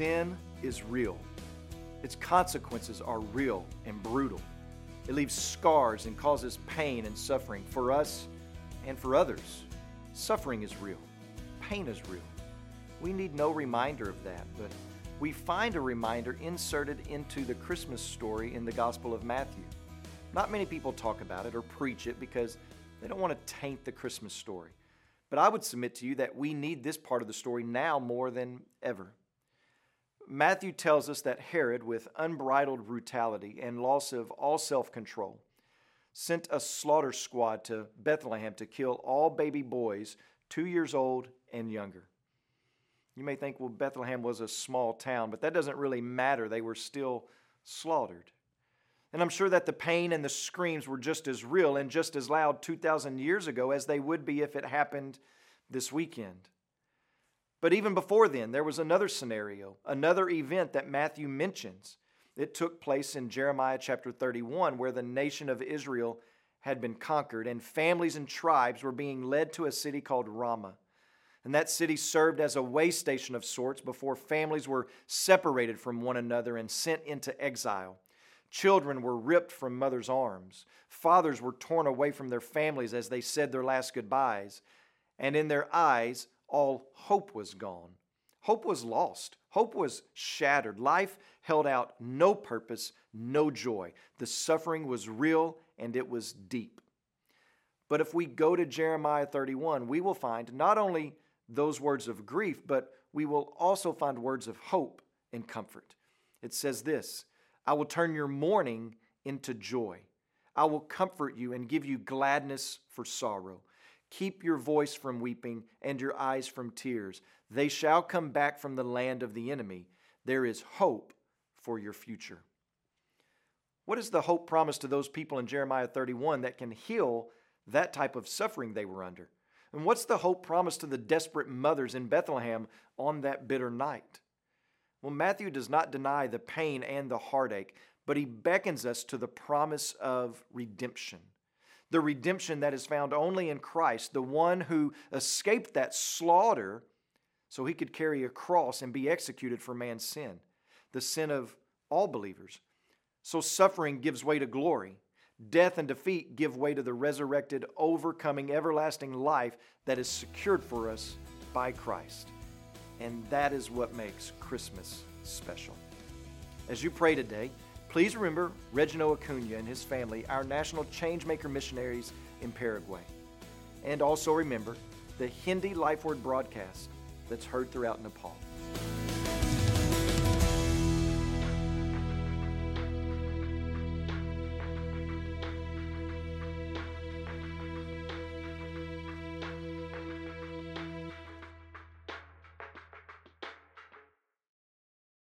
Sin is real. Its consequences are real and brutal. It leaves scars and causes pain and suffering for us and for others. Suffering is real. Pain is real. We need no reminder of that, but we find a reminder inserted into the Christmas story in the Gospel of Matthew. Not many people talk about it or preach it because they don't want to taint the Christmas story. But I would submit to you that we need this part of the story now more than ever. Matthew tells us that Herod, with unbridled brutality and loss of all self control, sent a slaughter squad to Bethlehem to kill all baby boys two years old and younger. You may think, well, Bethlehem was a small town, but that doesn't really matter. They were still slaughtered. And I'm sure that the pain and the screams were just as real and just as loud 2,000 years ago as they would be if it happened this weekend. But even before then, there was another scenario, another event that Matthew mentions. It took place in Jeremiah chapter 31, where the nation of Israel had been conquered and families and tribes were being led to a city called Ramah. And that city served as a way station of sorts before families were separated from one another and sent into exile. Children were ripped from mothers' arms. Fathers were torn away from their families as they said their last goodbyes. And in their eyes, all hope was gone. Hope was lost. Hope was shattered. Life held out no purpose, no joy. The suffering was real and it was deep. But if we go to Jeremiah 31, we will find not only those words of grief, but we will also find words of hope and comfort. It says this I will turn your mourning into joy. I will comfort you and give you gladness for sorrow. Keep your voice from weeping and your eyes from tears. They shall come back from the land of the enemy. There is hope for your future. What is the hope promised to those people in Jeremiah 31 that can heal that type of suffering they were under? And what's the hope promised to the desperate mothers in Bethlehem on that bitter night? Well, Matthew does not deny the pain and the heartache, but he beckons us to the promise of redemption. The redemption that is found only in Christ, the one who escaped that slaughter so he could carry a cross and be executed for man's sin, the sin of all believers. So suffering gives way to glory. Death and defeat give way to the resurrected, overcoming, everlasting life that is secured for us by Christ. And that is what makes Christmas special. As you pray today, please remember Reginald Acuna and his family, our national changemaker missionaries in Paraguay. And also remember the Hindi Life Word broadcast that's heard throughout Nepal.